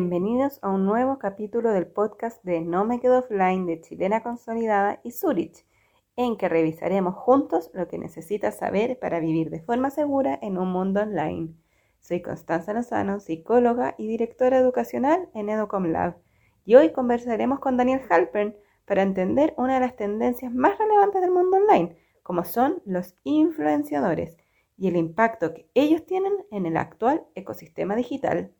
Bienvenidos a un nuevo capítulo del podcast de No Me Quedo Offline de Chilena Consolidada y Zurich, en que revisaremos juntos lo que necesitas saber para vivir de forma segura en un mundo online. Soy Constanza Lozano, psicóloga y directora educacional en Educom Lab, y hoy conversaremos con Daniel Halpern para entender una de las tendencias más relevantes del mundo online, como son los influenciadores y el impacto que ellos tienen en el actual ecosistema digital.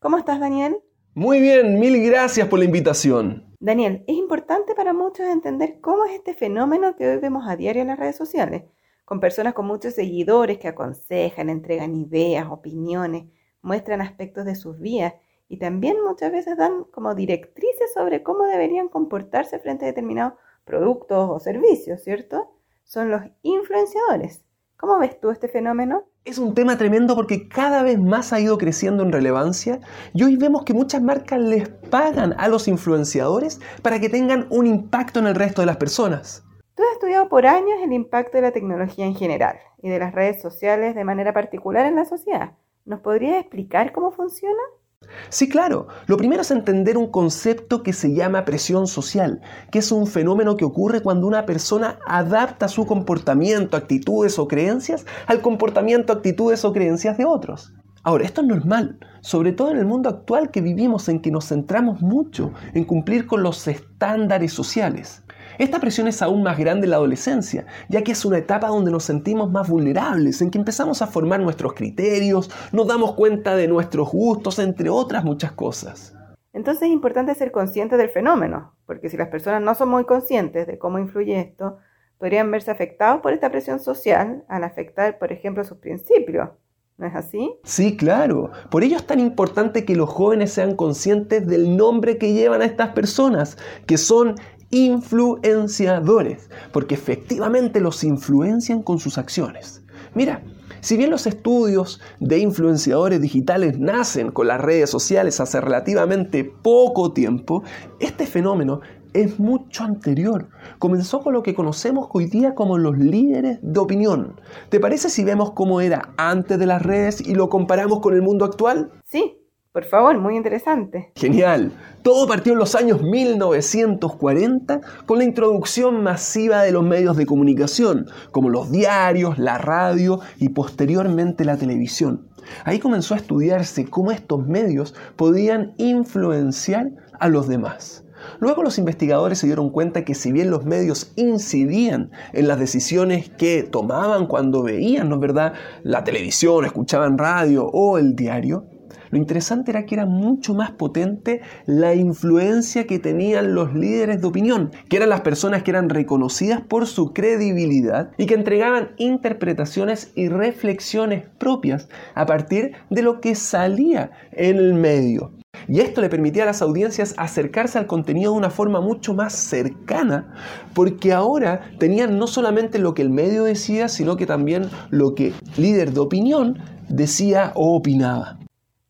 ¿Cómo estás, Daniel? Muy bien, mil gracias por la invitación. Daniel, es importante para muchos entender cómo es este fenómeno que hoy vemos a diario en las redes sociales, con personas con muchos seguidores que aconsejan, entregan ideas, opiniones, muestran aspectos de sus vidas y también muchas veces dan como directrices sobre cómo deberían comportarse frente a determinados productos o servicios, ¿cierto? Son los influenciadores. ¿Cómo ves tú este fenómeno? Es un tema tremendo porque cada vez más ha ido creciendo en relevancia y hoy vemos que muchas marcas les pagan a los influenciadores para que tengan un impacto en el resto de las personas. Tú has estudiado por años el impacto de la tecnología en general y de las redes sociales de manera particular en la sociedad. ¿Nos podrías explicar cómo funciona? Sí, claro. Lo primero es entender un concepto que se llama presión social, que es un fenómeno que ocurre cuando una persona adapta su comportamiento, actitudes o creencias al comportamiento, actitudes o creencias de otros. Ahora, esto es normal, sobre todo en el mundo actual que vivimos en que nos centramos mucho en cumplir con los estándares sociales. Esta presión es aún más grande en la adolescencia, ya que es una etapa donde nos sentimos más vulnerables, en que empezamos a formar nuestros criterios, nos damos cuenta de nuestros gustos, entre otras muchas cosas. Entonces es importante ser consciente del fenómeno, porque si las personas no son muy conscientes de cómo influye esto, podrían verse afectados por esta presión social al afectar, por ejemplo, sus principios. ¿No es así? Sí, claro. Por ello es tan importante que los jóvenes sean conscientes del nombre que llevan a estas personas, que son influenciadores, porque efectivamente los influencian con sus acciones. Mira, si bien los estudios de influenciadores digitales nacen con las redes sociales hace relativamente poco tiempo, este fenómeno es mucho anterior. Comenzó con lo que conocemos hoy día como los líderes de opinión. ¿Te parece si vemos cómo era antes de las redes y lo comparamos con el mundo actual? Sí, por favor, muy interesante. Genial. Todo partió en los años 1940 con la introducción masiva de los medios de comunicación, como los diarios, la radio y posteriormente la televisión. Ahí comenzó a estudiarse cómo estos medios podían influenciar a los demás. Luego los investigadores se dieron cuenta que si bien los medios incidían en las decisiones que tomaban cuando veían, ¿no es verdad?, la televisión, escuchaban radio o el diario, lo interesante era que era mucho más potente la influencia que tenían los líderes de opinión, que eran las personas que eran reconocidas por su credibilidad y que entregaban interpretaciones y reflexiones propias a partir de lo que salía en el medio. Y esto le permitía a las audiencias acercarse al contenido de una forma mucho más cercana, porque ahora tenían no solamente lo que el medio decía, sino que también lo que líder de opinión decía o opinaba.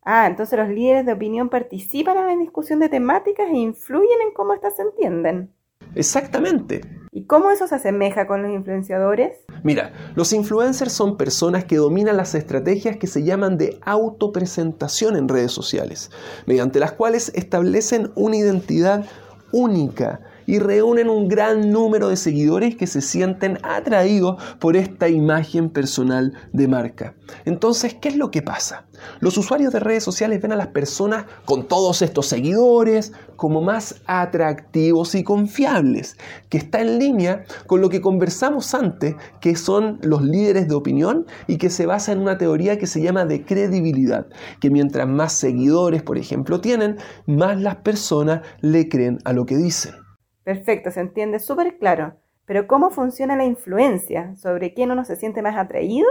Ah, entonces los líderes de opinión participan en la discusión de temáticas e influyen en cómo éstas se entienden. Exactamente. ¿Y cómo eso se asemeja con los influenciadores? Mira, los influencers son personas que dominan las estrategias que se llaman de autopresentación en redes sociales, mediante las cuales establecen una identidad única y reúnen un gran número de seguidores que se sienten atraídos por esta imagen personal de marca. Entonces, ¿qué es lo que pasa? Los usuarios de redes sociales ven a las personas con todos estos seguidores como más atractivos y confiables, que está en línea con lo que conversamos antes, que son los líderes de opinión y que se basa en una teoría que se llama de credibilidad, que mientras más seguidores, por ejemplo, tienen, más las personas le creen a lo que dicen. Perfecto, se entiende súper claro. Pero ¿cómo funciona la influencia? ¿Sobre quién uno se siente más atraído?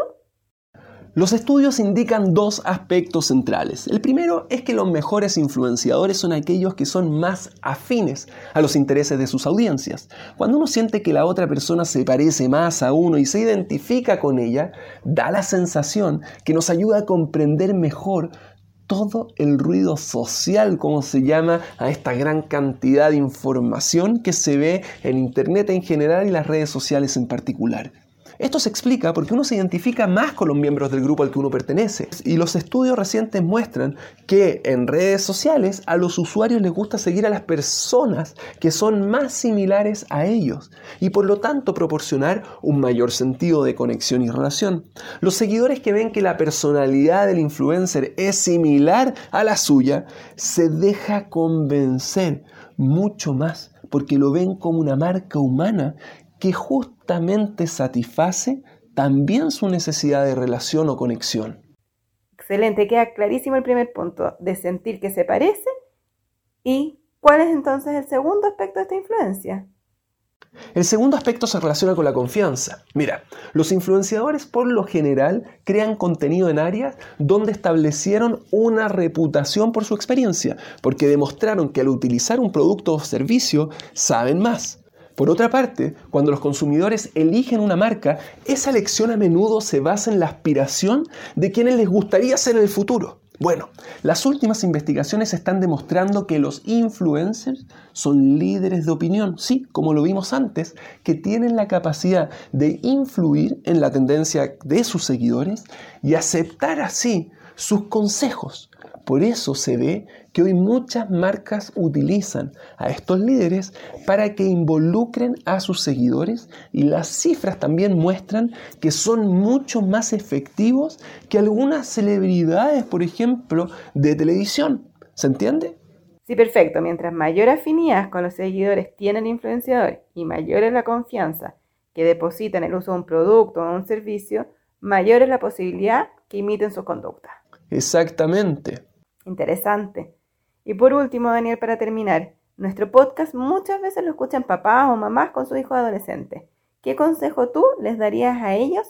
Los estudios indican dos aspectos centrales. El primero es que los mejores influenciadores son aquellos que son más afines a los intereses de sus audiencias. Cuando uno siente que la otra persona se parece más a uno y se identifica con ella, da la sensación que nos ayuda a comprender mejor todo el ruido social, como se llama a esta gran cantidad de información que se ve en Internet en general y las redes sociales en particular. Esto se explica porque uno se identifica más con los miembros del grupo al que uno pertenece. Y los estudios recientes muestran que en redes sociales a los usuarios les gusta seguir a las personas que son más similares a ellos y por lo tanto proporcionar un mayor sentido de conexión y relación. Los seguidores que ven que la personalidad del influencer es similar a la suya se deja convencer mucho más porque lo ven como una marca humana que justamente satisface también su necesidad de relación o conexión. Excelente, queda clarísimo el primer punto, de sentir que se parece. ¿Y cuál es entonces el segundo aspecto de esta influencia? El segundo aspecto se relaciona con la confianza. Mira, los influenciadores por lo general crean contenido en áreas donde establecieron una reputación por su experiencia, porque demostraron que al utilizar un producto o servicio saben más. Por otra parte, cuando los consumidores eligen una marca, esa elección a menudo se basa en la aspiración de quienes les gustaría ser en el futuro. Bueno, las últimas investigaciones están demostrando que los influencers son líderes de opinión, sí, como lo vimos antes, que tienen la capacidad de influir en la tendencia de sus seguidores y aceptar así sus consejos, por eso se ve que hoy muchas marcas utilizan a estos líderes para que involucren a sus seguidores y las cifras también muestran que son mucho más efectivos que algunas celebridades, por ejemplo, de televisión. ¿Se entiende? Sí, perfecto. Mientras mayor afinidad con los seguidores tiene el influenciador y mayor es la confianza que deposita en el uso de un producto o un servicio, mayor es la posibilidad que imiten su conducta. Exactamente. Interesante. Y por último, Daniel, para terminar, nuestro podcast muchas veces lo escuchan papás o mamás con su hijo adolescente. ¿Qué consejo tú les darías a ellos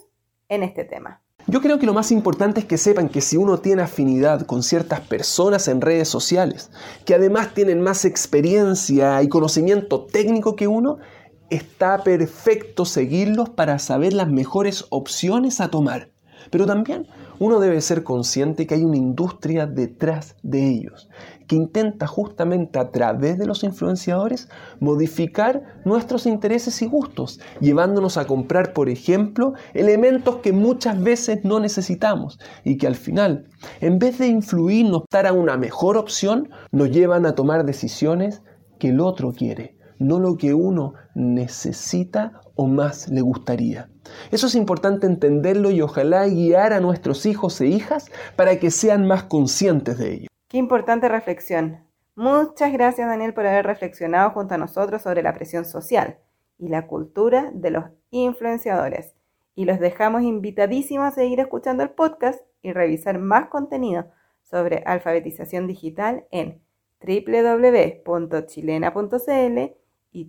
en este tema? Yo creo que lo más importante es que sepan que si uno tiene afinidad con ciertas personas en redes sociales, que además tienen más experiencia y conocimiento técnico que uno, está perfecto seguirlos para saber las mejores opciones a tomar. Pero también uno debe ser consciente que hay una industria detrás de ellos, que intenta justamente a través de los influenciadores modificar nuestros intereses y gustos, llevándonos a comprar, por ejemplo, elementos que muchas veces no necesitamos y que al final, en vez de influirnos para una mejor opción, nos llevan a tomar decisiones que el otro quiere, no lo que uno necesita o más le gustaría. Eso es importante entenderlo y ojalá guiar a nuestros hijos e hijas para que sean más conscientes de ello. Qué importante reflexión. Muchas gracias Daniel por haber reflexionado junto a nosotros sobre la presión social y la cultura de los influenciadores. Y los dejamos invitadísimos a seguir escuchando el podcast y revisar más contenido sobre alfabetización digital en www.chilena.cl y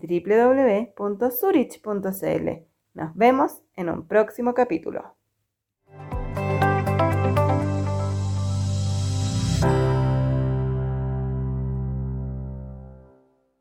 www.zurich.cl. Nos vemos en un próximo capítulo.